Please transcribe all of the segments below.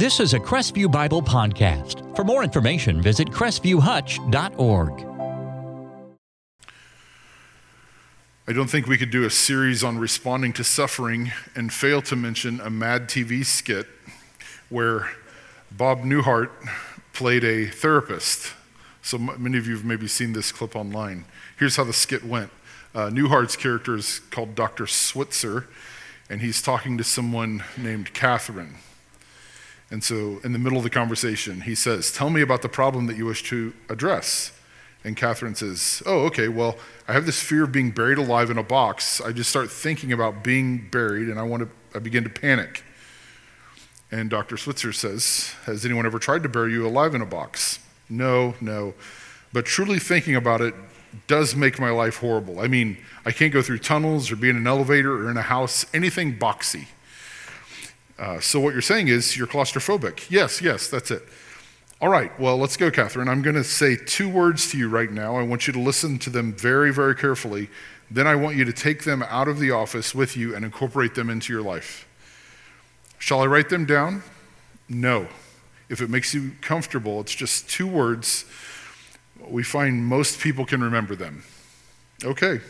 This is a Crestview Bible podcast. For more information, visit crestview.hutch.org. I don't think we could do a series on responding to suffering and fail to mention a Mad TV skit where Bob Newhart played a therapist. So many of you have maybe seen this clip online. Here's how the skit went. Uh, Newhart's character is called Dr. Switzer, and he's talking to someone named Catherine. And so, in the middle of the conversation, he says, Tell me about the problem that you wish to address. And Catherine says, Oh, okay, well, I have this fear of being buried alive in a box. I just start thinking about being buried, and I, want to, I begin to panic. And Dr. Switzer says, Has anyone ever tried to bury you alive in a box? No, no. But truly thinking about it does make my life horrible. I mean, I can't go through tunnels or be in an elevator or in a house, anything boxy. Uh, so what you're saying is you're claustrophobic. Yes, yes, that's it. All right, well, let's go, Catherine. I'm going to say two words to you right now. I want you to listen to them very, very carefully. Then I want you to take them out of the office with you and incorporate them into your life. Shall I write them down? No. If it makes you comfortable, it's just two words. We find most people can remember them. Okay.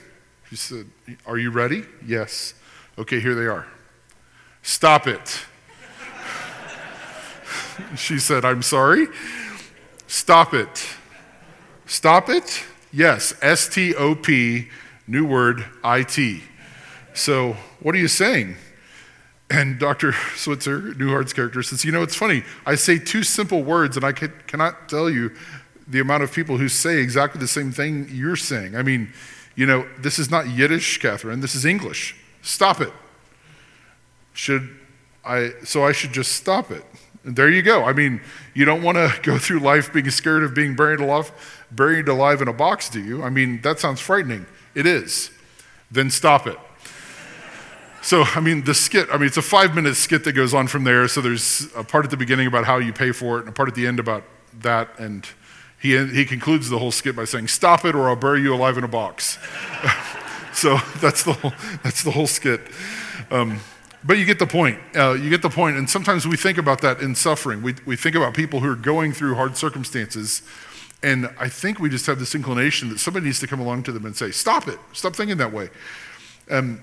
She said, Are you ready? Yes. Okay, here they are. Stop it. she said, I'm sorry. Stop it. Stop it? Yes, S T O P, new word, I T. So, what are you saying? And Dr. Switzer, Newhart's character, says, You know, it's funny. I say two simple words, and I cannot tell you the amount of people who say exactly the same thing you're saying. I mean, you know, this is not Yiddish, Catherine. This is English. Stop it. Should I, so I should just stop it. And there you go. I mean, you don't want to go through life being scared of being buried alive, buried alive in a box, do you? I mean, that sounds frightening. It is. Then stop it. So, I mean, the skit, I mean, it's a five minute skit that goes on from there. So, there's a part at the beginning about how you pay for it, and a part at the end about that. And he, he concludes the whole skit by saying, Stop it, or I'll bury you alive in a box. so, that's the whole, that's the whole skit. Um, but you get the point. Uh, you get the point. And sometimes we think about that in suffering. We, we think about people who are going through hard circumstances. And I think we just have this inclination that somebody needs to come along to them and say, Stop it. Stop thinking that way. Um,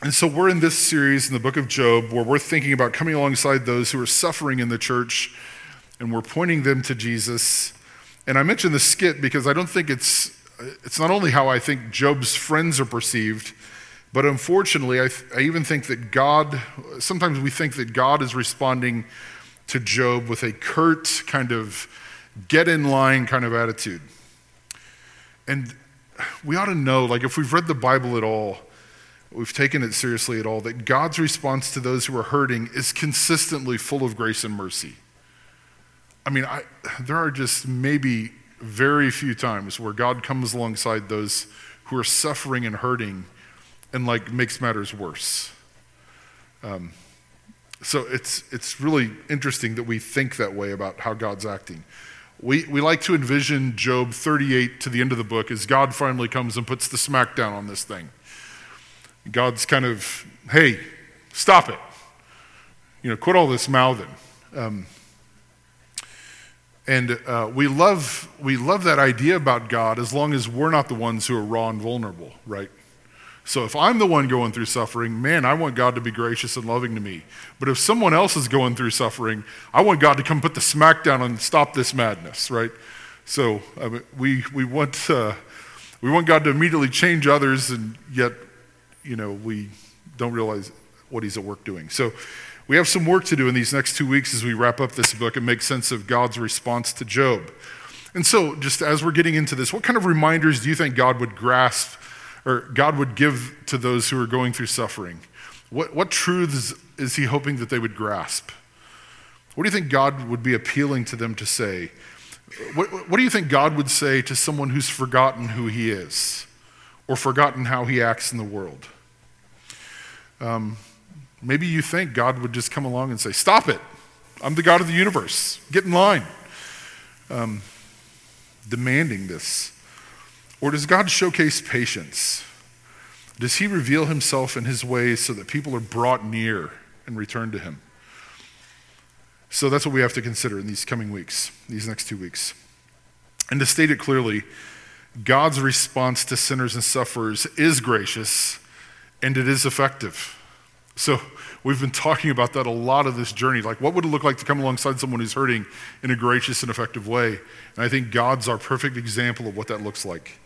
and so we're in this series in the book of Job where we're thinking about coming alongside those who are suffering in the church and we're pointing them to Jesus. And I mentioned the skit because I don't think it's, it's not only how I think Job's friends are perceived but unfortunately, I, th- I even think that God, sometimes we think that God is responding to Job with a curt kind of get in line kind of attitude. And we ought to know, like, if we've read the Bible at all, we've taken it seriously at all, that God's response to those who are hurting is consistently full of grace and mercy. I mean, I, there are just maybe very few times where God comes alongside those who are suffering and hurting and like makes matters worse. Um, so it's, it's really interesting that we think that way about how God's acting. We, we like to envision Job 38 to the end of the book as God finally comes and puts the smackdown on this thing. God's kind of, hey, stop it. You know, quit all this mouthing. Um, and uh, we, love, we love that idea about God as long as we're not the ones who are raw and vulnerable, right? So if I'm the one going through suffering, man, I want God to be gracious and loving to me. But if someone else is going through suffering, I want God to come put the smack down and stop this madness, right? So I mean, we, we, want, uh, we want God to immediately change others, and yet, you know, we don't realize what He's at work doing. So we have some work to do in these next two weeks as we wrap up this book and make sense of God's response to Job. And so, just as we're getting into this, what kind of reminders do you think God would grasp or God would give to those who are going through suffering? What, what truths is he hoping that they would grasp? What do you think God would be appealing to them to say? What, what do you think God would say to someone who's forgotten who he is or forgotten how he acts in the world? Um, maybe you think God would just come along and say, Stop it. I'm the God of the universe. Get in line. Um, demanding this. Or does God showcase patience? Does he reveal himself in his ways so that people are brought near and return to him? So that's what we have to consider in these coming weeks, these next two weeks. And to state it clearly, God's response to sinners and sufferers is gracious and it is effective. So we've been talking about that a lot of this journey. Like, what would it look like to come alongside someone who's hurting in a gracious and effective way? And I think God's our perfect example of what that looks like.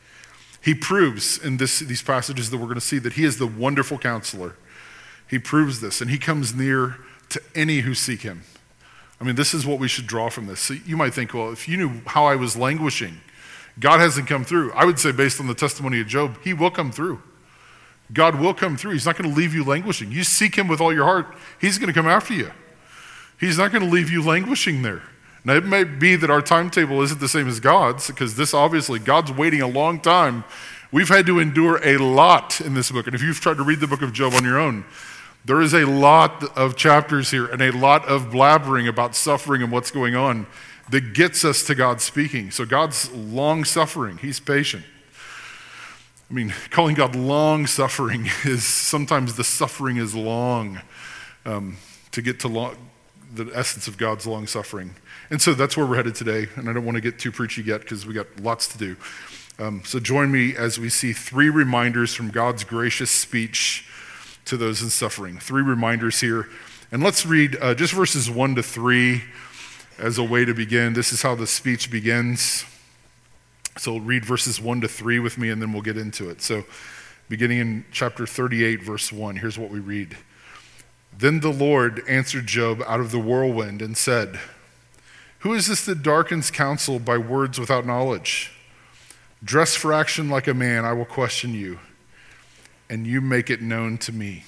He proves in this, these passages that we're going to see that He is the wonderful counselor. He proves this, and He comes near to any who seek Him. I mean, this is what we should draw from this. So you might think, well, if you knew how I was languishing, God hasn't come through. I would say, based on the testimony of Job, He will come through. God will come through. He's not going to leave you languishing. You seek Him with all your heart, He's going to come after you. He's not going to leave you languishing there. Now, it may be that our timetable isn't the same as God's, because this obviously, God's waiting a long time. We've had to endure a lot in this book. And if you've tried to read the book of Job on your own, there is a lot of chapters here and a lot of blabbering about suffering and what's going on that gets us to God speaking. So God's long suffering, He's patient. I mean, calling God long suffering is sometimes the suffering is long um, to get to long, the essence of God's long suffering. And so that's where we're headed today. And I don't want to get too preachy yet because we got lots to do. Um, so join me as we see three reminders from God's gracious speech to those in suffering. Three reminders here. And let's read uh, just verses 1 to 3 as a way to begin. This is how the speech begins. So read verses 1 to 3 with me, and then we'll get into it. So, beginning in chapter 38, verse 1, here's what we read. Then the Lord answered Job out of the whirlwind and said, Who is this that darkens counsel by words without knowledge? Dress for action like a man, I will question you and you make it known to me.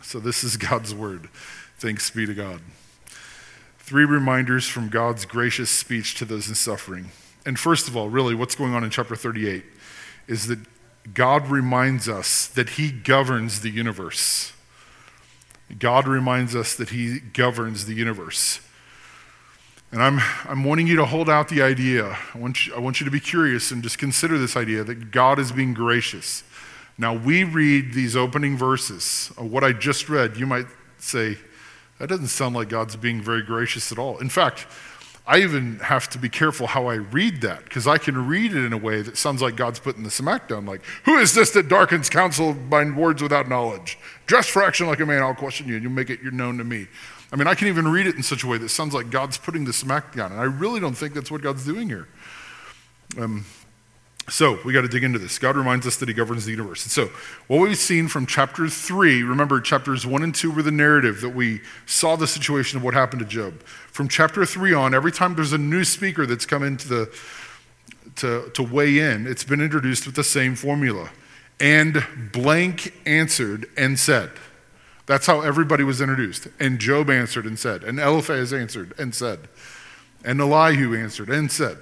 So, this is God's word. Thanks be to God. Three reminders from God's gracious speech to those in suffering. And first of all, really, what's going on in chapter 38 is that God reminds us that He governs the universe. God reminds us that He governs the universe. And I'm, I'm wanting you to hold out the idea. I want, you, I want you to be curious and just consider this idea that God is being gracious. Now, we read these opening verses of what I just read. You might say, that doesn't sound like God's being very gracious at all. In fact, I even have to be careful how I read that because I can read it in a way that sounds like God's putting the smackdown, like, Who is this that darkens counsel by words without knowledge? Dress for action like a man, I'll question you, and you'll make it known to me. I mean, I can even read it in such a way that sounds like God's putting the smackdown, and I really don't think that's what God's doing here. Um, so we got to dig into this. God reminds us that He governs the universe. And so, what we've seen from chapter three, remember, chapters one and two were the narrative that we saw the situation of what happened to Job. From chapter three on, every time there's a new speaker that's come into the to, to weigh in, it's been introduced with the same formula. And blank answered and said. That's how everybody was introduced. And Job answered and said. And Eliphaz answered and said. And Elihu answered and said.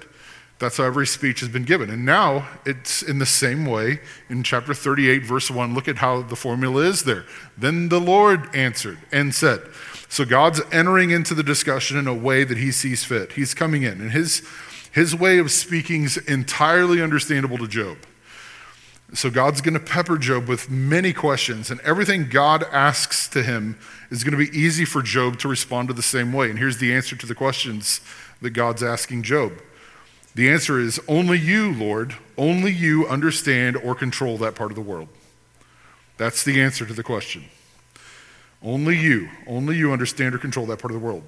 That's how every speech has been given. And now it's in the same way in chapter 38, verse 1. Look at how the formula is there. Then the Lord answered and said. So God's entering into the discussion in a way that he sees fit. He's coming in, and his, his way of speaking is entirely understandable to Job. So God's going to pepper Job with many questions, and everything God asks to him is going to be easy for Job to respond to the same way. And here's the answer to the questions that God's asking Job. The answer is only you, Lord, only you understand or control that part of the world. That's the answer to the question. Only you, only you understand or control that part of the world.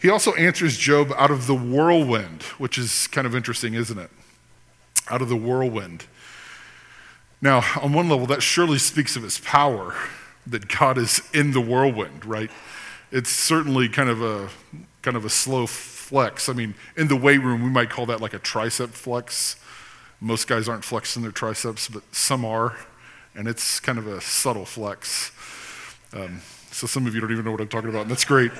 He also answers Job out of the whirlwind, which is kind of interesting, isn't it? Out of the whirlwind. Now, on one level, that surely speaks of his power, that God is in the whirlwind, right? It's certainly kind of a kind of a slow flex. I mean, in the weight room, we might call that like a tricep flex. Most guys aren't flexing their triceps, but some are, and it's kind of a subtle flex. Um, so some of you don't even know what I'm talking about, and that's great.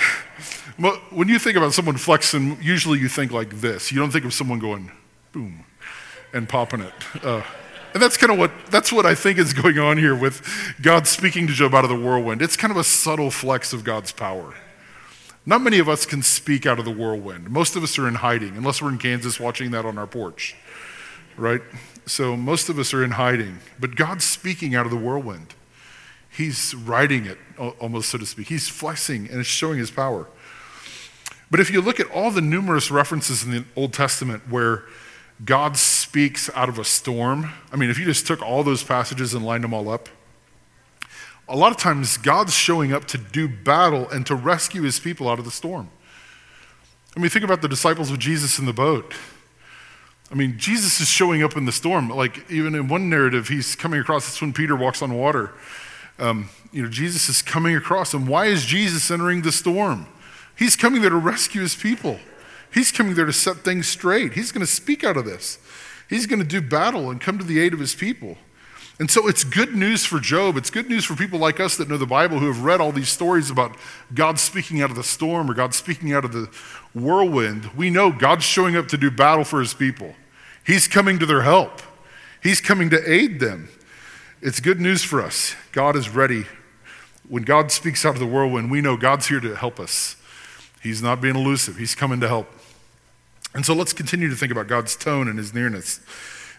but when you think about someone flexing, usually you think like this. You don't think of someone going boom and popping it. Uh, and that's kind of what that's what I think is going on here with God speaking to Job out of the whirlwind. It's kind of a subtle flex of God's power. Not many of us can speak out of the whirlwind. Most of us are in hiding, unless we're in Kansas watching that on our porch, right? So most of us are in hiding. But God's speaking out of the whirlwind. He's riding it, almost so to speak. He's flexing and it's showing his power. But if you look at all the numerous references in the Old Testament where God speaks out of a storm, I mean, if you just took all those passages and lined them all up, a lot of times God's showing up to do battle and to rescue his people out of the storm. I mean, think about the disciples with Jesus in the boat. I mean, Jesus is showing up in the storm. Like, even in one narrative, he's coming across. That's when Peter walks on water. Um, you know, Jesus is coming across. And why is Jesus entering the storm? He's coming there to rescue his people. He's coming there to set things straight. He's going to speak out of this. He's going to do battle and come to the aid of his people. And so it's good news for Job. It's good news for people like us that know the Bible who have read all these stories about God speaking out of the storm or God speaking out of the whirlwind. We know God's showing up to do battle for his people. He's coming to their help, He's coming to aid them. It's good news for us. God is ready. When God speaks out of the whirlwind, we know God's here to help us. He's not being elusive, He's coming to help. And so let's continue to think about God's tone and His nearness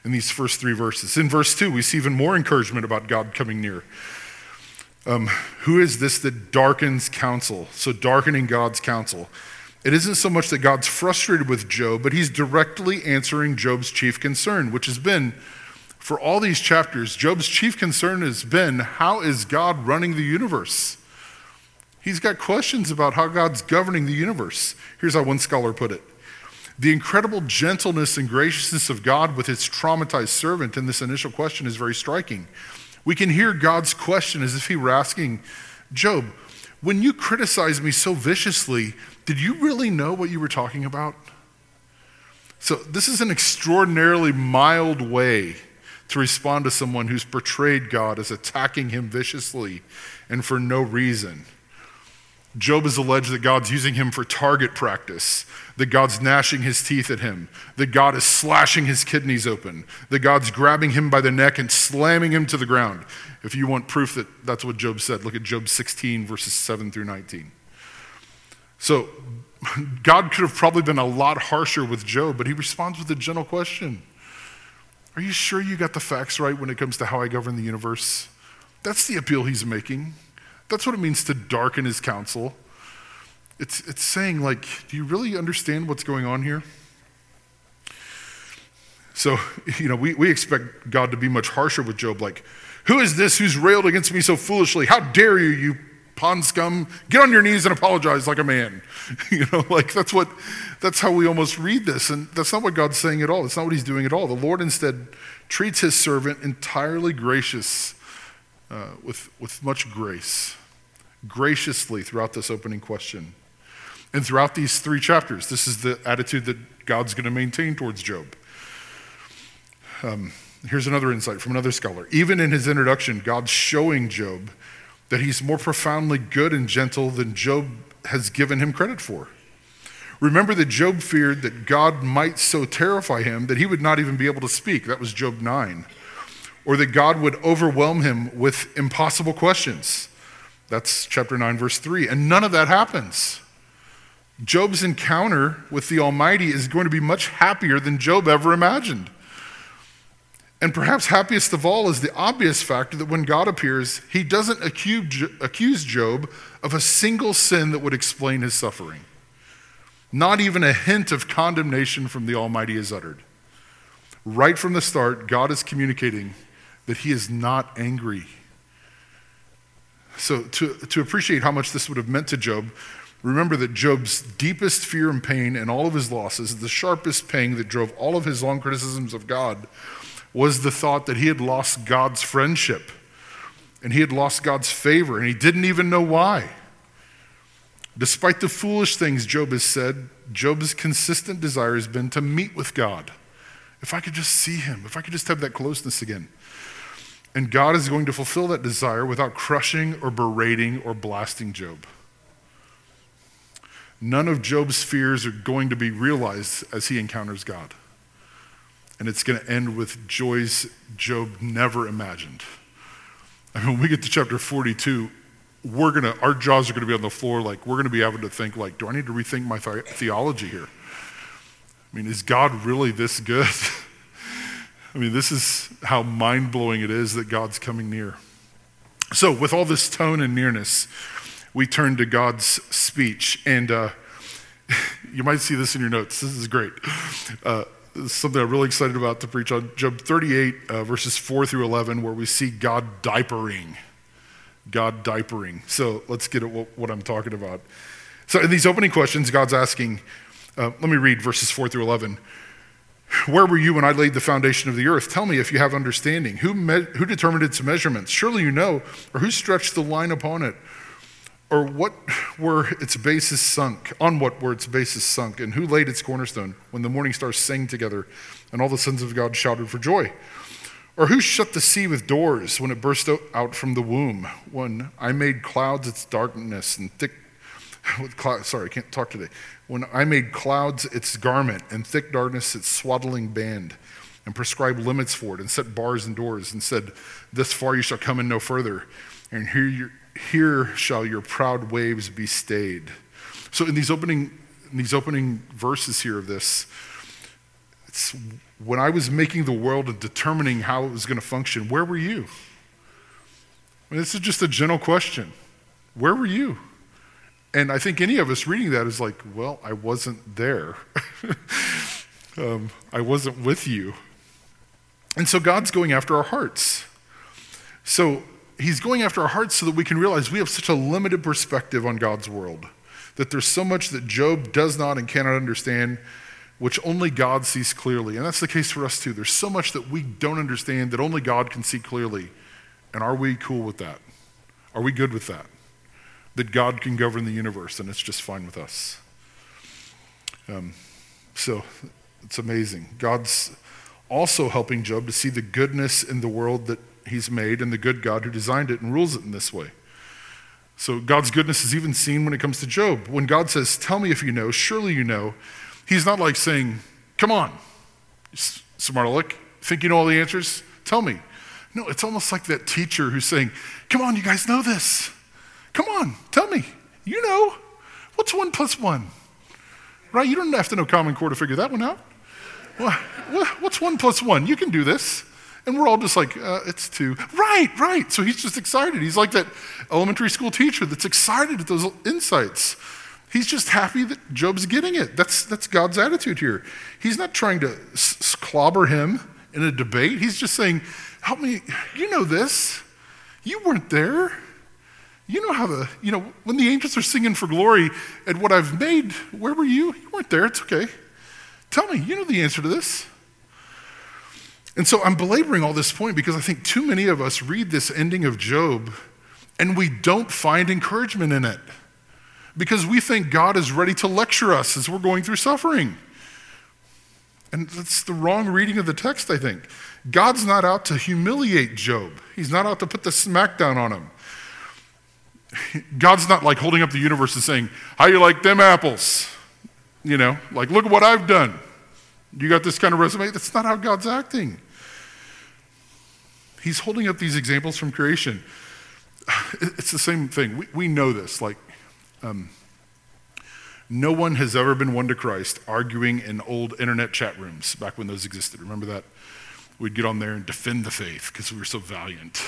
in these first three verses. In verse 2, we see even more encouragement about God coming near. Um, who is this that darkens counsel? So, darkening God's counsel. It isn't so much that God's frustrated with Job, but he's directly answering Job's chief concern, which has been, for all these chapters, Job's chief concern has been how is God running the universe? He's got questions about how God's governing the universe. Here's how one scholar put it The incredible gentleness and graciousness of God with his traumatized servant in this initial question is very striking. We can hear God's question as if he were asking Job, When you criticize me so viciously, did you really know what you were talking about? So, this is an extraordinarily mild way to respond to someone who's portrayed God as attacking him viciously and for no reason. Job has alleged that God's using him for target practice, that God's gnashing his teeth at him, that God is slashing his kidneys open, that God's grabbing him by the neck and slamming him to the ground. If you want proof that that's what Job said, look at Job 16, verses 7 through 19. So God could have probably been a lot harsher with Job, but he responds with a gentle question Are you sure you got the facts right when it comes to how I govern the universe? That's the appeal he's making. That's what it means to darken his counsel. It's, it's saying, like, do you really understand what's going on here? So, you know, we, we expect God to be much harsher with Job, like, who is this who's railed against me so foolishly? How dare you, you pond scum, get on your knees and apologize like a man. you know, like that's what, that's how we almost read this. And that's not what God's saying at all. It's not what he's doing at all. The Lord instead treats his servant entirely gracious, uh, with, with much grace, graciously throughout this opening question. And throughout these three chapters, this is the attitude that God's going to maintain towards Job. Um, here's another insight from another scholar. Even in his introduction, God's showing Job that he's more profoundly good and gentle than Job has given him credit for. Remember that Job feared that God might so terrify him that he would not even be able to speak. That was Job 9. Or that God would overwhelm him with impossible questions. That's chapter 9, verse 3. And none of that happens. Job's encounter with the Almighty is going to be much happier than Job ever imagined. And perhaps happiest of all is the obvious fact that when God appears, he doesn't accuse Job of a single sin that would explain his suffering. Not even a hint of condemnation from the Almighty is uttered. Right from the start, God is communicating that he is not angry. So, to, to appreciate how much this would have meant to Job, remember that Job's deepest fear and pain and all of his losses, the sharpest pang that drove all of his long criticisms of God, was the thought that he had lost God's friendship and he had lost God's favor and he didn't even know why. Despite the foolish things Job has said, Job's consistent desire has been to meet with God. If I could just see him, if I could just have that closeness again. And God is going to fulfill that desire without crushing or berating or blasting Job. None of Job's fears are going to be realized as he encounters God. And it's going to end with joys Job never imagined. I mean, when we get to chapter 42, we're going to, our jaws are going to be on the floor, like, we're going to be able to think, like, do I need to rethink my th- theology here? I mean, is God really this good? I mean, this is how mind blowing it is that God's coming near. So, with all this tone and nearness, we turn to God's speech. And uh, you might see this in your notes. This is great. Uh, this is something I'm really excited about to preach on. Job 38, uh, verses 4 through 11, where we see God diapering. God diapering. So let's get at what, what I'm talking about. So, in these opening questions, God's asking, uh, let me read verses 4 through 11. Where were you when I laid the foundation of the earth? Tell me if you have understanding. Who, me- who determined its measurements? Surely you know. Or who stretched the line upon it? Or what were its bases sunk? On what were its bases sunk? And who laid its cornerstone when the morning stars sang together and all the sons of God shouted for joy? Or who shut the sea with doors when it burst out from the womb? When I made clouds its darkness and thick sorry, I can't talk today. When I made clouds its garment and thick darkness its swaddling band, and prescribed limits for it, and set bars and doors, and said, This far you shall come and no further, and here, your, here shall your proud waves be stayed. So in these opening, in these opening verses here of this, it's when I was making the world and determining how it was going to function, where were you? I mean, this is just a general question. Where were you? And I think any of us reading that is like, well, I wasn't there. um, I wasn't with you. And so God's going after our hearts. So he's going after our hearts so that we can realize we have such a limited perspective on God's world, that there's so much that Job does not and cannot understand, which only God sees clearly. And that's the case for us too. There's so much that we don't understand that only God can see clearly. And are we cool with that? Are we good with that? that God can govern the universe, and it's just fine with us. Um, so it's amazing. God's also helping Job to see the goodness in the world that he's made and the good God who designed it and rules it in this way. So God's goodness is even seen when it comes to Job. When God says, Tell me if you know, surely you know, he's not like saying, Come on, smart aleck, think you know all the answers? Tell me. No, it's almost like that teacher who's saying, Come on, you guys know this. Come on, tell me. You know. What's one plus one? Right? You don't have to know Common Core to figure that one out. What's one plus one? You can do this. And we're all just like, uh, it's two. Right, right. So he's just excited. He's like that elementary school teacher that's excited at those insights. He's just happy that Job's getting it. That's, that's God's attitude here. He's not trying to clobber him in a debate. He's just saying, help me. You know this. You weren't there. You know how the, you know, when the angels are singing for glory at what I've made, where were you? You weren't there. It's okay. Tell me, you know the answer to this. And so I'm belaboring all this point because I think too many of us read this ending of Job and we don't find encouragement in it because we think God is ready to lecture us as we're going through suffering. And that's the wrong reading of the text, I think. God's not out to humiliate Job, He's not out to put the smackdown on him. God's not like holding up the universe and saying, How you like them apples? You know, like, look at what I've done. You got this kind of resume? That's not how God's acting. He's holding up these examples from creation. It's the same thing. We, we know this. Like, um, no one has ever been won to Christ arguing in old internet chat rooms back when those existed. Remember that? We'd get on there and defend the faith because we were so valiant.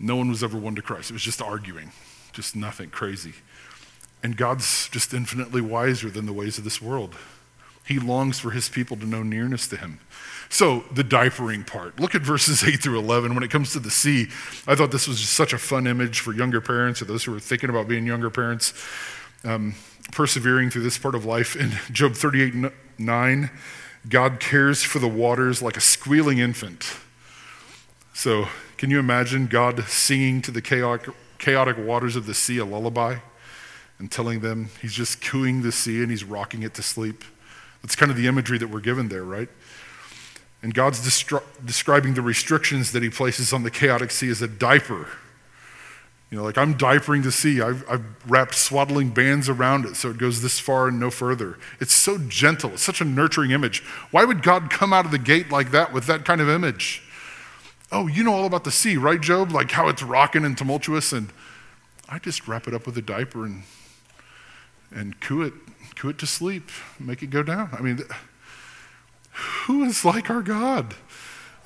No one was ever won to Christ. It was just arguing just nothing crazy. And God's just infinitely wiser than the ways of this world. He longs for his people to know nearness to him. So, the diapering part. Look at verses 8 through 11. When it comes to the sea, I thought this was just such a fun image for younger parents or those who are thinking about being younger parents, um, persevering through this part of life. In Job 38 9, God cares for the waters like a squealing infant. So, can you imagine God singing to the chaotic, chaotic waters of the sea a lullaby and telling them he's just cooing the sea and he's rocking it to sleep. That's kind of the imagery that we're given there, right? And God's describing the restrictions that he places on the chaotic sea as a diaper. You know, like I'm diapering the sea. I've, I've, wrapped swaddling bands around it so it goes this far and no further. It's so gentle. It's such a nurturing image. Why would God come out of the gate like that with that kind of image? Oh, you know all about the sea, right, Job? Like how it's rocking and tumultuous, and I just wrap it up with a diaper and and coo it, coo it to sleep, make it go down. I mean, who is like our God?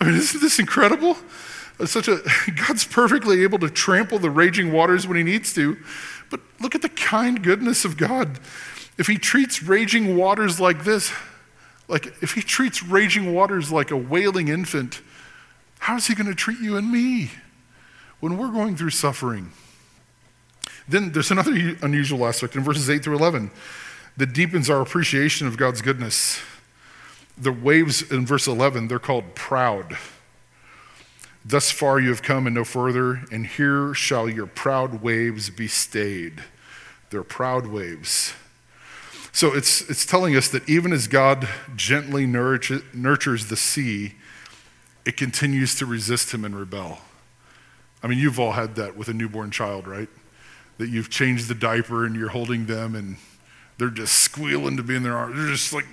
I mean, isn't this incredible? Such a God's perfectly able to trample the raging waters when he needs to. But look at the kind goodness of God. If he treats raging waters like this, like if he treats raging waters like a wailing infant, how is he going to treat you and me when we're going through suffering? Then there's another unusual aspect in verses 8 through 11 that deepens our appreciation of God's goodness. The waves in verse 11, they're called proud. Thus far you have come and no further, and here shall your proud waves be stayed. They're proud waves. So it's, it's telling us that even as God gently nurture, nurtures the sea, it continues to resist him and rebel. I mean, you've all had that with a newborn child, right? That you've changed the diaper and you're holding them and they're just squealing to be in their arms. They're just like,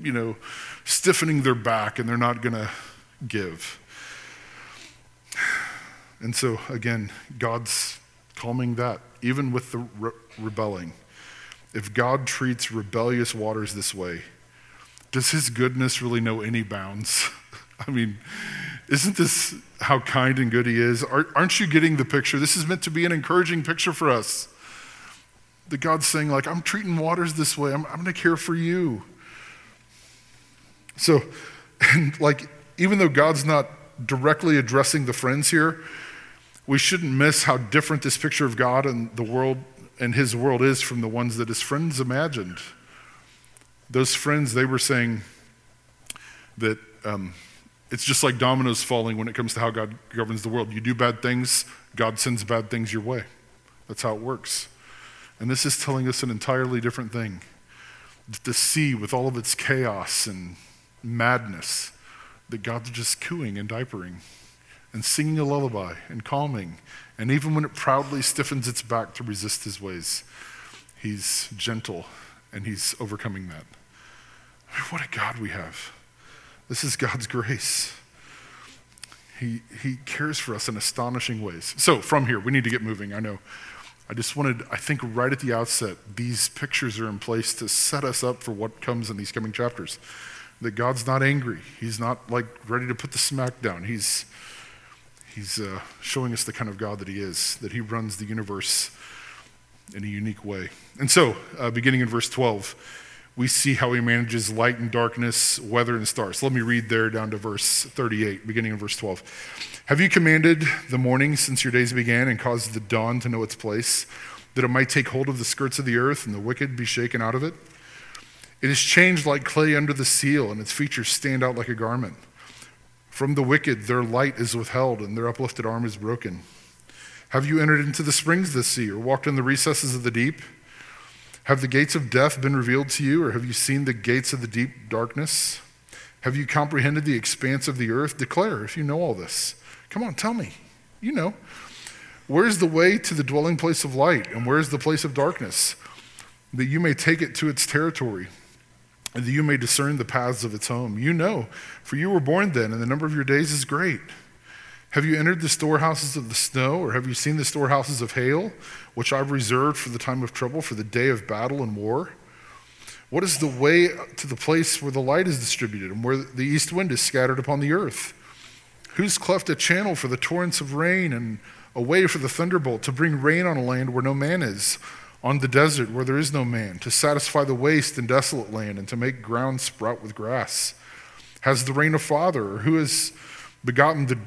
you know, stiffening their back and they're not going to give. And so, again, God's calming that, even with the re- rebelling. If God treats rebellious waters this way, does his goodness really know any bounds? I mean, isn't this how kind and good he is? Aren't you getting the picture? This is meant to be an encouraging picture for us. That God's saying, like, I'm treating waters this way. I'm, I'm going to care for you. So, and like, even though God's not directly addressing the friends here, we shouldn't miss how different this picture of God and the world and his world is from the ones that his friends imagined. Those friends, they were saying that um, it's just like dominoes falling when it comes to how God governs the world. You do bad things, God sends bad things your way. That's how it works. And this is telling us an entirely different thing. The sea, with all of its chaos and madness, that God's just cooing and diapering and singing a lullaby and calming. And even when it proudly stiffens its back to resist his ways, he's gentle and he's overcoming that. I mean, what a God we have. This is God's grace. He, he cares for us in astonishing ways. So, from here, we need to get moving. I know. I just wanted, I think right at the outset, these pictures are in place to set us up for what comes in these coming chapters. That God's not angry. He's not like ready to put the smack down. He's, He's uh, showing us the kind of God that He is, that He runs the universe in a unique way. And so, uh, beginning in verse 12, we see how He manages light and darkness, weather and stars. Let me read there down to verse 38, beginning in verse 12. Have you commanded the morning since your days began and caused the dawn to know its place, that it might take hold of the skirts of the earth and the wicked be shaken out of it? It is changed like clay under the seal, and its features stand out like a garment. From the wicked, their light is withheld, and their uplifted arm is broken. Have you entered into the springs of the sea, or walked in the recesses of the deep? Have the gates of death been revealed to you, or have you seen the gates of the deep darkness? Have you comprehended the expanse of the earth? Declare if you know all this. Come on, tell me. You know. Where's the way to the dwelling place of light, and where's the place of darkness? That you may take it to its territory and that you may discern the paths of its home. You know, for you were born then, and the number of your days is great. Have you entered the storehouses of the snow, or have you seen the storehouses of hail, which I've reserved for the time of trouble, for the day of battle and war? What is the way to the place where the light is distributed, and where the east wind is scattered upon the earth? Who's cleft a channel for the torrents of rain, and a way for the thunderbolt to bring rain on a land where no man is? On the desert where there is no man, to satisfy the waste and desolate land, and to make ground sprout with grass? Has the rain a father, or who has begotten the,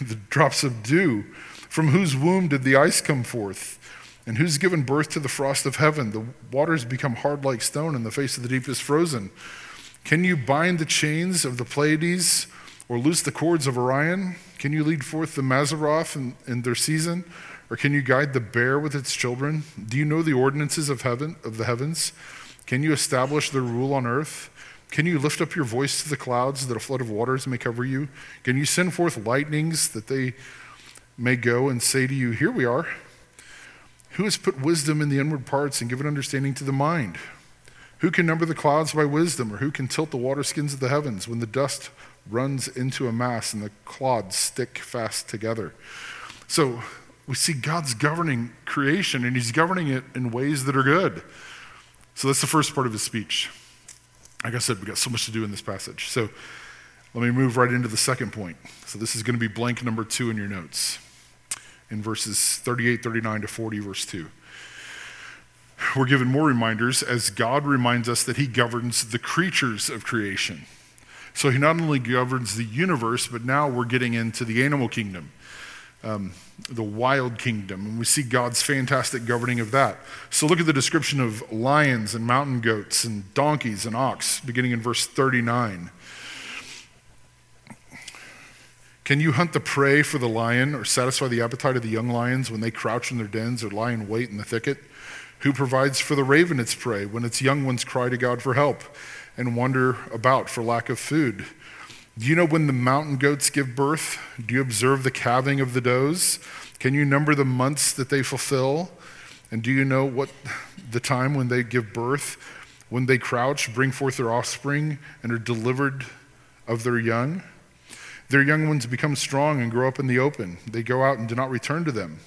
the drops of dew? From whose womb did the ice come forth? And who's given birth to the frost of heaven? The waters become hard like stone, and the face of the deep is frozen. Can you bind the chains of the Pleiades, or loose the cords of Orion? Can you lead forth the Mazzaroth in, in their season? Or can you guide the bear with its children? Do you know the ordinances of heaven of the heavens? Can you establish their rule on earth? Can you lift up your voice to the clouds that a flood of waters may cover you? Can you send forth lightnings that they may go and say to you, Here we are? Who has put wisdom in the inward parts and given understanding to the mind? Who can number the clouds by wisdom, or who can tilt the waterskins of the heavens when the dust runs into a mass and the clods stick fast together? So, we see God's governing creation and he's governing it in ways that are good. So that's the first part of his speech. Like I said, we've got so much to do in this passage. So let me move right into the second point. So this is going to be blank number two in your notes in verses 38, 39 to 40, verse 2. we're given more reminders as God reminds us that He governs the creatures of creation. So He not only governs the universe, but now we're getting into the animal kingdom, um, the wild kingdom, and we see God's fantastic governing of that. So look at the description of lions and mountain goats and donkeys and ox, beginning in verse 39. Can you hunt the prey for the lion or satisfy the appetite of the young lions when they crouch in their dens or lie in wait in the thicket? Who provides for the raven its prey when its young ones cry to God for help and wander about for lack of food? Do you know when the mountain goats give birth? Do you observe the calving of the does? Can you number the months that they fulfill? And do you know what the time when they give birth, when they crouch, bring forth their offspring, and are delivered of their young? Their young ones become strong and grow up in the open. They go out and do not return to them.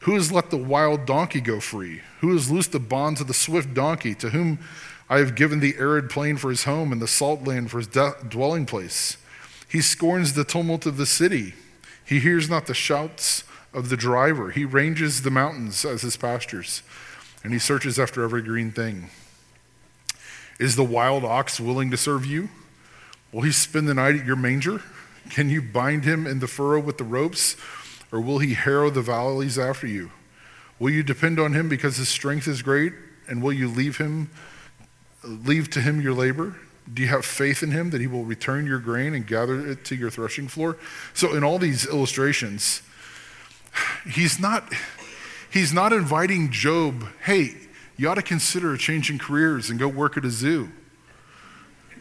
Who has let the wild donkey go free? Who has loosed the bonds of the swift donkey, to whom I have given the arid plain for his home and the salt land for his de- dwelling place? He scorns the tumult of the city. He hears not the shouts of the driver. He ranges the mountains as his pastures, and he searches after every green thing. Is the wild ox willing to serve you? Will he spend the night at your manger? Can you bind him in the furrow with the ropes, or will he harrow the valleys after you? Will you depend on him because his strength is great, and will you leave him leave to him your labor? Do you have faith in him that he will return your grain and gather it to your threshing floor? So in all these illustrations, he's not he's not inviting Job, hey, you ought to consider changing careers and go work at a zoo.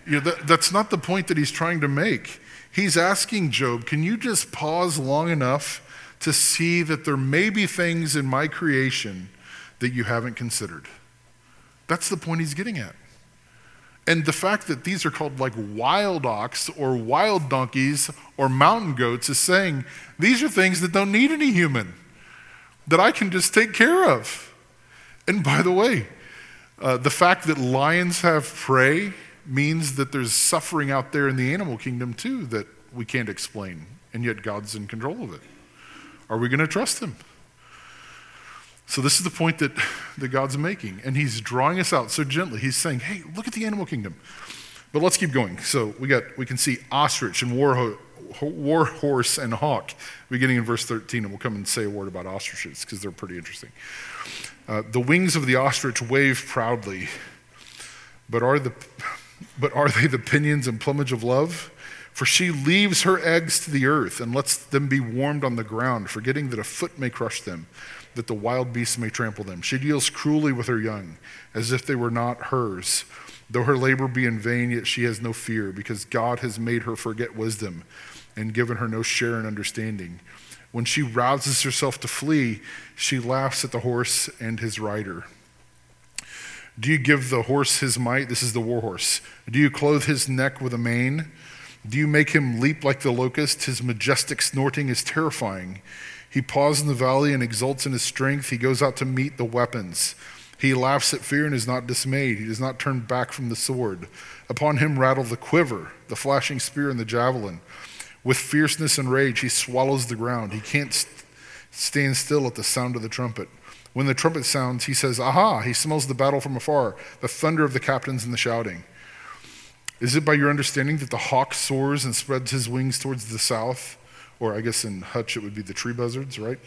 You know, that, that's not the point that he's trying to make. He's asking Job, can you just pause long enough to see that there may be things in my creation that you haven't considered? That's the point he's getting at. And the fact that these are called like wild ox or wild donkeys or mountain goats is saying these are things that don't need any human, that I can just take care of. And by the way, uh, the fact that lions have prey means that there's suffering out there in the animal kingdom too that we can't explain, and yet God's in control of it. Are we going to trust Him? So, this is the point that, that God's making, and He's drawing us out so gently. He's saying, Hey, look at the animal kingdom. But let's keep going. So, we, got, we can see ostrich and war, war horse and hawk beginning in verse 13, and we'll come and say a word about ostriches because they're pretty interesting. Uh, the wings of the ostrich wave proudly, but are the but are they the pinions and plumage of love? For she leaves her eggs to the earth and lets them be warmed on the ground, forgetting that a foot may crush them, that the wild beasts may trample them. She deals cruelly with her young, as if they were not hers. Though her labor be in vain, yet she has no fear, because God has made her forget wisdom and given her no share in understanding. When she rouses herself to flee, she laughs at the horse and his rider. Do you give the horse his might? This is the war horse. Do you clothe his neck with a mane? Do you make him leap like the locust? His majestic snorting is terrifying. He paws in the valley and exults in his strength. He goes out to meet the weapons. He laughs at fear and is not dismayed. He does not turn back from the sword. Upon him rattle the quiver, the flashing spear, and the javelin. With fierceness and rage, he swallows the ground. He can't st- stand still at the sound of the trumpet. When the trumpet sounds, he says, Aha! He smells the battle from afar, the thunder of the captains and the shouting. Is it by your understanding that the hawk soars and spreads his wings towards the south? Or I guess in Hutch it would be the tree buzzards, right?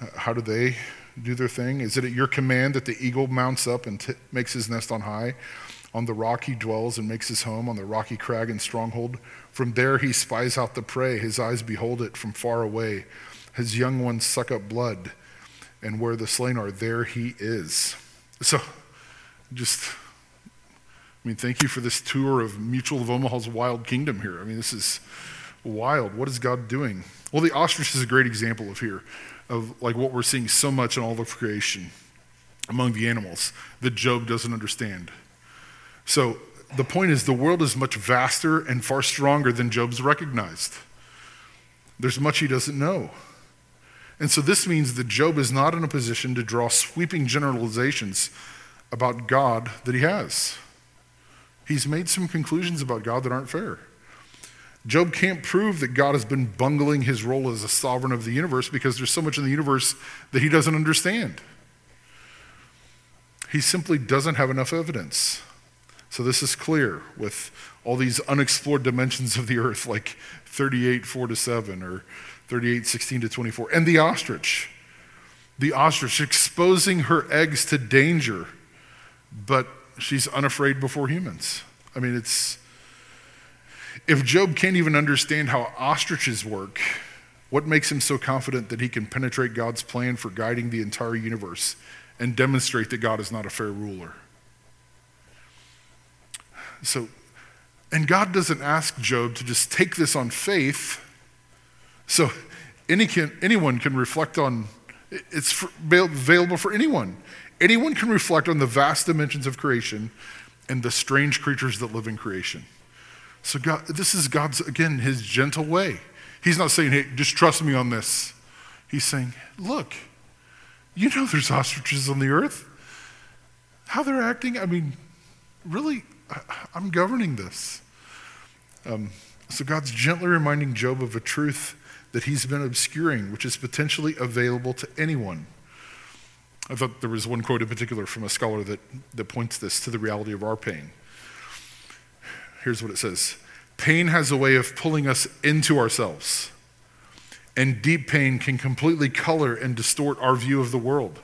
Uh, how do they do their thing? Is it at your command that the eagle mounts up and t- makes his nest on high? On the rock he dwells and makes his home, on the rocky crag and stronghold. From there he spies out the prey. His eyes behold it from far away. His young ones suck up blood and where the slain are, there he is. So, just, I mean, thank you for this tour of Mutual of Omaha's wild kingdom here. I mean, this is wild. What is God doing? Well, the ostrich is a great example of here, of like what we're seeing so much in all of creation among the animals that Job doesn't understand. So, the point is, the world is much vaster and far stronger than Job's recognized. There's much he doesn't know. And so this means that Job is not in a position to draw sweeping generalizations about God that he has. He's made some conclusions about God that aren't fair. Job can't prove that God has been bungling his role as a sovereign of the universe because there's so much in the universe that he doesn't understand. he simply doesn't have enough evidence. So this is clear with all these unexplored dimensions of the earth, like 38, 4 to 7, or 38, 16 to 24. And the ostrich. The ostrich exposing her eggs to danger, but she's unafraid before humans. I mean, it's. If Job can't even understand how ostriches work, what makes him so confident that he can penetrate God's plan for guiding the entire universe and demonstrate that God is not a fair ruler? So, and God doesn't ask Job to just take this on faith. So, any can, anyone can reflect on it's for, available for anyone. Anyone can reflect on the vast dimensions of creation and the strange creatures that live in creation. So God, this is God's again his gentle way. He's not saying, "Hey, just trust me on this." He's saying, "Look, you know there's ostriches on the earth. How they're acting, I mean, really, I'm governing this." Um, so God's gently reminding Job of a truth that he's been obscuring, which is potentially available to anyone. I thought there was one quote in particular from a scholar that, that points this to the reality of our pain. Here's what it says Pain has a way of pulling us into ourselves, and deep pain can completely color and distort our view of the world.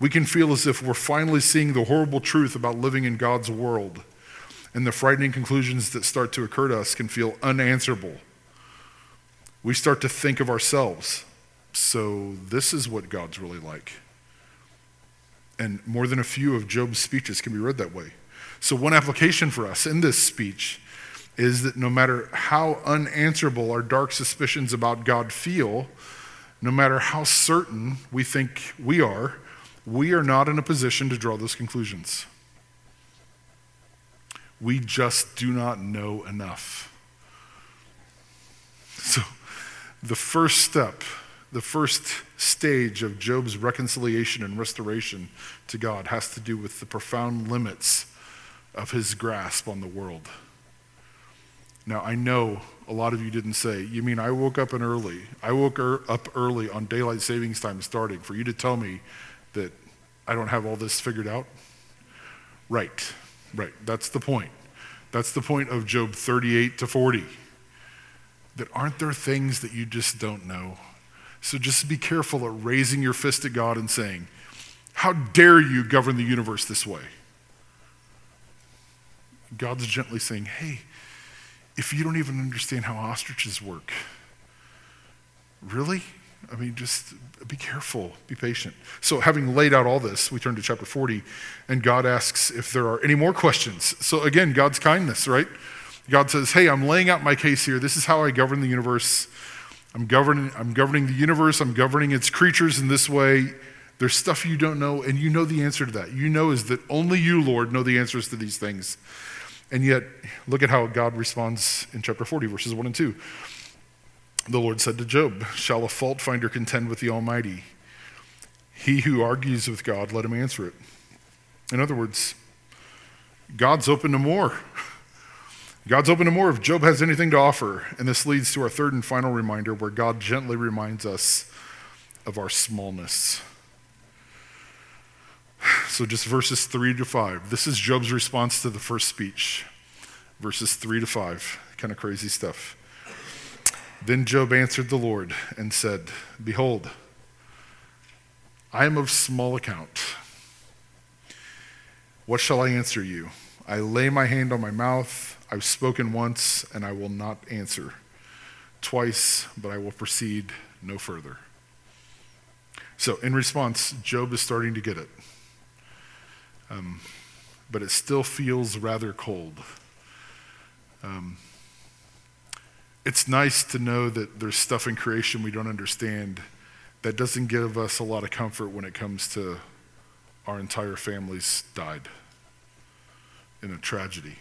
We can feel as if we're finally seeing the horrible truth about living in God's world, and the frightening conclusions that start to occur to us can feel unanswerable we start to think of ourselves. So, this is what God's really like. And more than a few of Job's speeches can be read that way. So, one application for us in this speech is that no matter how unanswerable our dark suspicions about God feel, no matter how certain we think we are, we are not in a position to draw those conclusions. We just do not know enough. So, the first step, the first stage of Job's reconciliation and restoration to God has to do with the profound limits of his grasp on the world. Now, I know a lot of you didn't say, you mean I woke up early, I woke er, up early on daylight savings time starting for you to tell me that I don't have all this figured out? Right, right. That's the point. That's the point of Job 38 to 40 that aren't there things that you just don't know? So just be careful at raising your fist at God and saying, How dare you govern the universe this way? God's gently saying, Hey, if you don't even understand how ostriches work, really? I mean, just be careful, be patient. So, having laid out all this, we turn to chapter 40, and God asks if there are any more questions. So, again, God's kindness, right? God says, Hey, I'm laying out my case here. This is how I govern the universe. I'm governing, I'm governing the universe, I'm governing its creatures in this way. There's stuff you don't know, and you know the answer to that. You know is that only you, Lord, know the answers to these things. And yet, look at how God responds in chapter 40, verses 1 and 2. The Lord said to Job, Shall a fault finder contend with the Almighty? He who argues with God, let him answer it. In other words, God's open to more. God's open to more if Job has anything to offer. And this leads to our third and final reminder where God gently reminds us of our smallness. So, just verses 3 to 5. This is Job's response to the first speech. Verses 3 to 5. Kind of crazy stuff. Then Job answered the Lord and said, Behold, I am of small account. What shall I answer you? I lay my hand on my mouth. I've spoken once, and I will not answer. Twice, but I will proceed no further. So, in response, Job is starting to get it. Um, but it still feels rather cold. Um, it's nice to know that there's stuff in creation we don't understand that doesn't give us a lot of comfort when it comes to our entire families died in a tragedy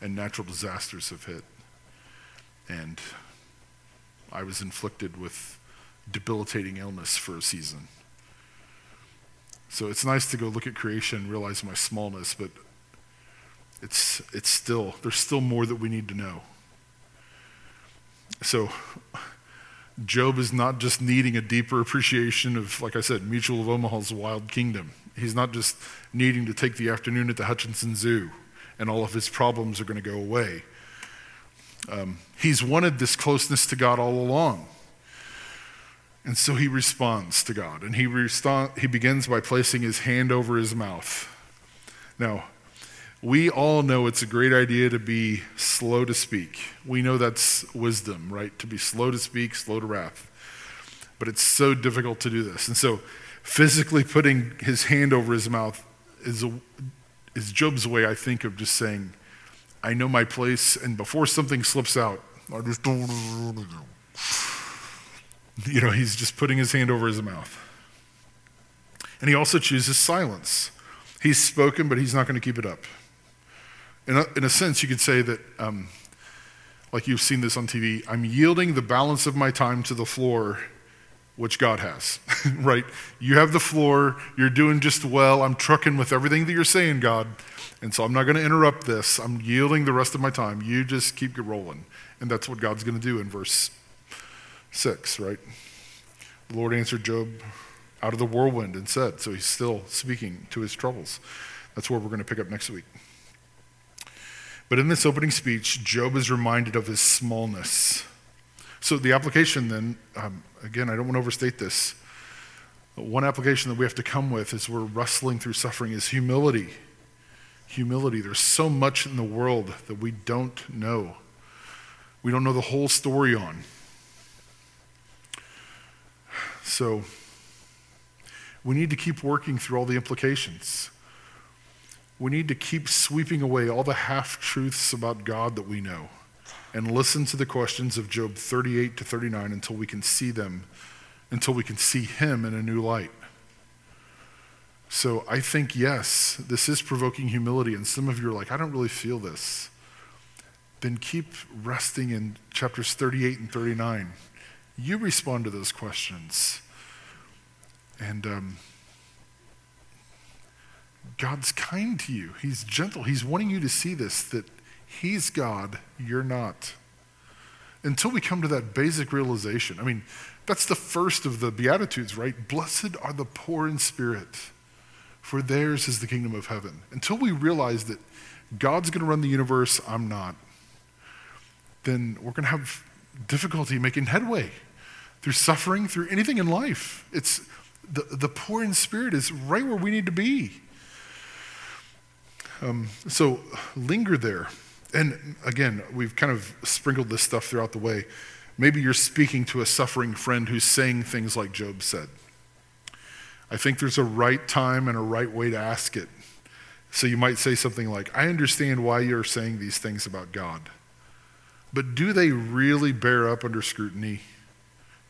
and natural disasters have hit. And I was inflicted with debilitating illness for a season. So it's nice to go look at creation and realize my smallness, but it's, it's still, there's still more that we need to know. So Job is not just needing a deeper appreciation of, like I said, Mutual of Omaha's Wild Kingdom. He's not just needing to take the afternoon at the Hutchinson Zoo and all of his problems are going to go away. Um, he's wanted this closeness to God all along. And so he responds to God, and he, he begins by placing his hand over his mouth. Now, we all know it's a great idea to be slow to speak. We know that's wisdom, right? To be slow to speak, slow to wrath. But it's so difficult to do this. And so, physically putting his hand over his mouth is, a, is Job's way, I think, of just saying, I know my place, and before something slips out, I just don't. You know, he's just putting his hand over his mouth. And he also chooses silence. He's spoken, but he's not going to keep it up. In a, in a sense, you could say that, um, like you've seen this on TV, I'm yielding the balance of my time to the floor, which God has, right? You have the floor, you're doing just well, I'm trucking with everything that you're saying, God, and so I'm not going to interrupt this. I'm yielding the rest of my time. You just keep it rolling. And that's what God's going to do in verse 6, right? The Lord answered Job out of the whirlwind and said, so he's still speaking to his troubles. That's where we're going to pick up next week. But in this opening speech, Job is reminded of his smallness. So the application then, um, again, I don't want to overstate this. One application that we have to come with as we're wrestling through suffering is humility. Humility. There's so much in the world that we don't know. We don't know the whole story on. So we need to keep working through all the implications. We need to keep sweeping away all the half truths about God that we know and listen to the questions of Job 38 to 39 until we can see them, until we can see Him in a new light. So I think, yes, this is provoking humility, and some of you are like, I don't really feel this. Then keep resting in chapters 38 and 39. You respond to those questions. And um, God's kind to you. He's gentle. He's wanting you to see this that He's God, you're not. Until we come to that basic realization. I mean, that's the first of the Beatitudes, right? Blessed are the poor in spirit, for theirs is the kingdom of heaven. Until we realize that God's going to run the universe, I'm not, then we're going to have difficulty making headway through suffering, through anything in life. It's the, the poor in spirit is right where we need to be. Um, so linger there. And again, we've kind of sprinkled this stuff throughout the way. Maybe you're speaking to a suffering friend who's saying things like Job said. I think there's a right time and a right way to ask it. So you might say something like, I understand why you're saying these things about God, but do they really bear up under scrutiny?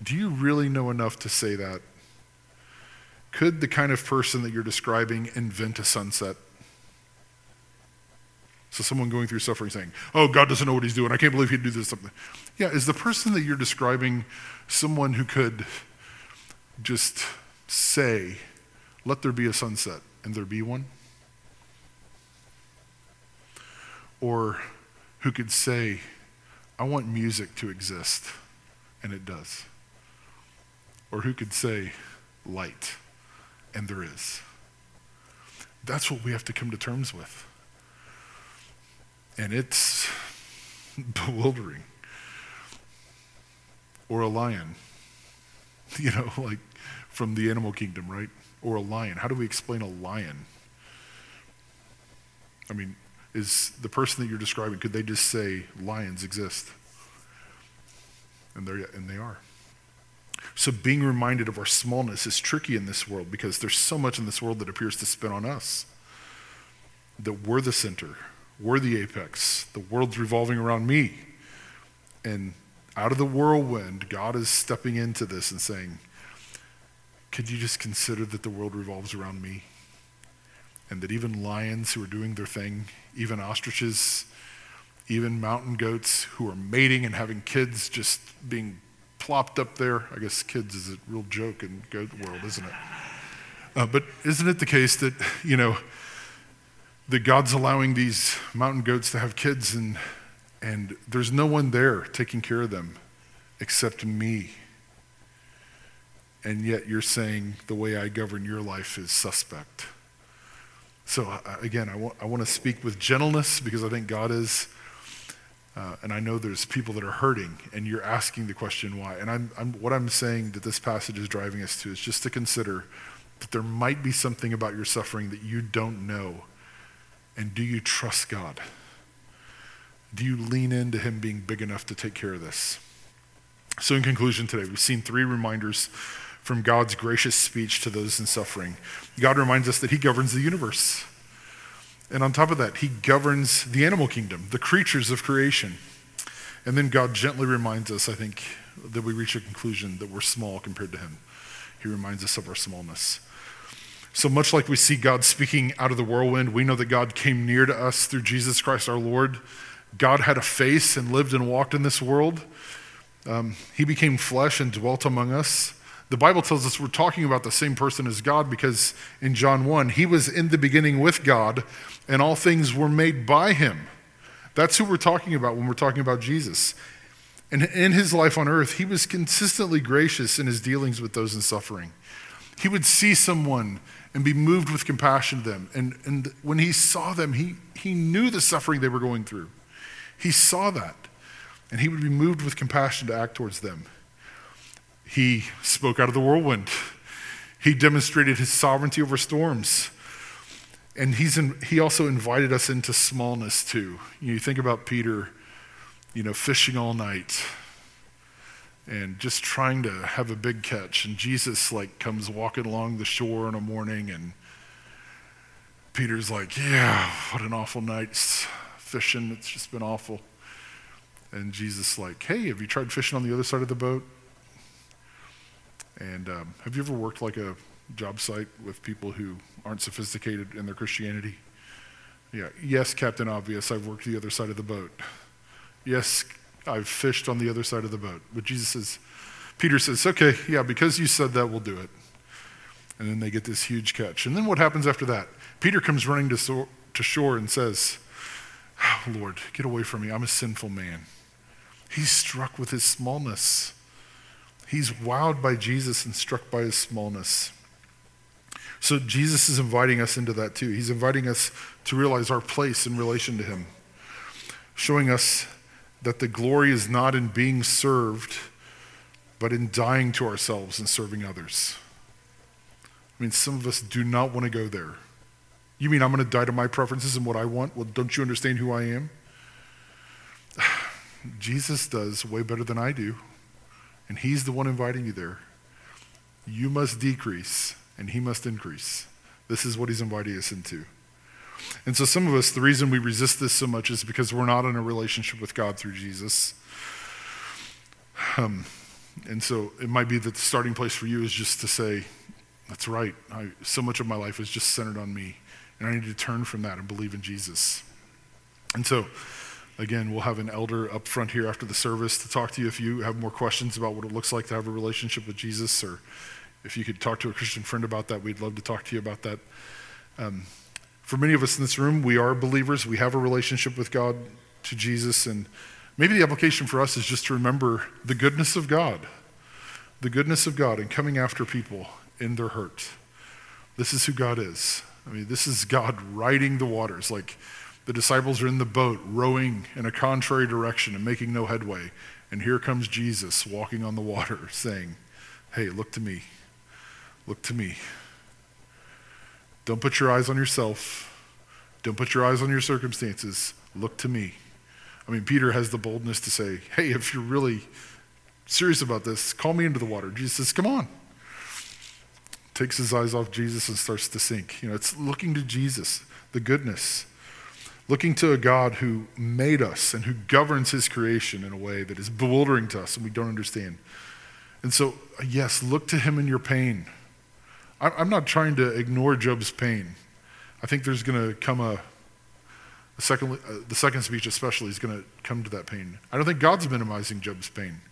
Do you really know enough to say that? Could the kind of person that you're describing invent a sunset? So someone going through suffering saying, "Oh, God doesn't know what he's doing. I can't believe he'd do this something." Yeah, is the person that you're describing someone who could just say, "Let there be a sunset," and there be one? Or who could say, "I want music to exist," and it does? Or who could say, "Light," and there is? That's what we have to come to terms with. And it's bewildering. Or a lion, you know, like from the animal kingdom, right? Or a lion. How do we explain a lion? I mean, is the person that you're describing, could they just say lions exist? And, they and they are. So being reminded of our smallness is tricky in this world because there's so much in this world that appears to spin on us. That we're the center, we're the apex. The world's revolving around me. And out of the whirlwind, God is stepping into this and saying, Could you just consider that the world revolves around me? And that even lions who are doing their thing, even ostriches, even mountain goats who are mating and having kids just being plopped up there. I guess kids is a real joke in goat world, isn't it? Uh, but isn't it the case that, you know, that God's allowing these mountain goats to have kids and, and there's no one there taking care of them except me and yet you're saying the way I govern your life is suspect. So, uh, again, I want, I want to speak with gentleness because I think God is. Uh, and I know there's people that are hurting, and you're asking the question why. And I'm, I'm, what I'm saying that this passage is driving us to is just to consider that there might be something about your suffering that you don't know. And do you trust God? Do you lean into Him being big enough to take care of this? So, in conclusion, today, we've seen three reminders from God's gracious speech to those in suffering. God reminds us that He governs the universe. And on top of that, He governs the animal kingdom, the creatures of creation. And then God gently reminds us, I think, that we reach a conclusion that we're small compared to Him. He reminds us of our smallness. So much like we see God speaking out of the whirlwind, we know that God came near to us through Jesus Christ our Lord. God had a face and lived and walked in this world. Um, he became flesh and dwelt among us. The Bible tells us we're talking about the same person as God because in John 1, he was in the beginning with God, and all things were made by him. That's who we're talking about when we're talking about Jesus. And in his life on earth, he was consistently gracious in his dealings with those in suffering. He would see someone and be moved with compassion to them. And, and when he saw them, he, he knew the suffering they were going through. He saw that. And he would be moved with compassion to act towards them. He spoke out of the whirlwind. He demonstrated his sovereignty over storms. And he's in, he also invited us into smallness too. You, know, you think about Peter, you know, fishing all night and just trying to have a big catch. And Jesus like comes walking along the shore in a morning and Peter's like, yeah, what an awful night fishing. It's just been awful. And Jesus like, hey, have you tried fishing on the other side of the boat? And um, have you ever worked like a job site with people who aren't sophisticated in their Christianity? Yeah. Yes, Captain Obvious, I've worked the other side of the boat. Yes, I've fished on the other side of the boat. But Jesus says, Peter says, okay, yeah, because you said that, we'll do it. And then they get this huge catch. And then what happens after that? Peter comes running to, so- to shore and says, oh, Lord, get away from me. I'm a sinful man. He's struck with his smallness. He's wowed by Jesus and struck by his smallness. So Jesus is inviting us into that too. He's inviting us to realize our place in relation to him, showing us that the glory is not in being served, but in dying to ourselves and serving others. I mean, some of us do not want to go there. You mean I'm going to die to my preferences and what I want? Well, don't you understand who I am? Jesus does way better than I do, and He's the one inviting you there. You must decrease, and He must increase. This is what He's inviting us into. And so, some of us, the reason we resist this so much is because we're not in a relationship with God through Jesus. Um, and so, it might be that the starting place for you is just to say, That's right. I, so much of my life is just centered on me. And I need to turn from that and believe in Jesus. And so, again, we'll have an elder up front here after the service to talk to you if you have more questions about what it looks like to have a relationship with Jesus, or if you could talk to a Christian friend about that, we'd love to talk to you about that. Um, for many of us in this room, we are believers. We have a relationship with God to Jesus. And maybe the application for us is just to remember the goodness of God, the goodness of God in coming after people in their hurt. This is who God is. I mean, this is God riding the waters. Like the disciples are in the boat, rowing in a contrary direction and making no headway. And here comes Jesus walking on the water, saying, Hey, look to me. Look to me. Don't put your eyes on yourself. Don't put your eyes on your circumstances. Look to me. I mean, Peter has the boldness to say, Hey, if you're really serious about this, call me into the water. Jesus says, Come on. Takes his eyes off Jesus and starts to sink. You know, it's looking to Jesus, the goodness, looking to a God who made us and who governs his creation in a way that is bewildering to us and we don't understand. And so, yes, look to him in your pain. I'm not trying to ignore Job's pain. I think there's going to come a, a second, uh, the second speech especially is going to come to that pain. I don't think God's minimizing Job's pain.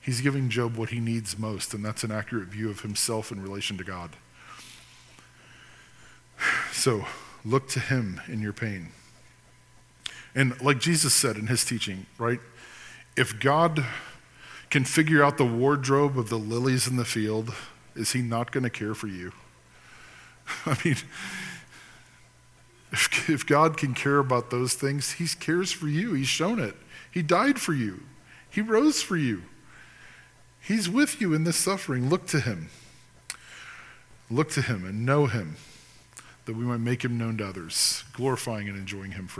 He's giving Job what he needs most, and that's an accurate view of himself in relation to God. So look to him in your pain. And like Jesus said in his teaching, right? If God can figure out the wardrobe of the lilies in the field, is he not going to care for you? I mean, if, if God can care about those things, he cares for you. He's shown it. He died for you, He rose for you. He's with you in this suffering. Look to Him. Look to Him and know Him that we might make Him known to others, glorifying and enjoying Him.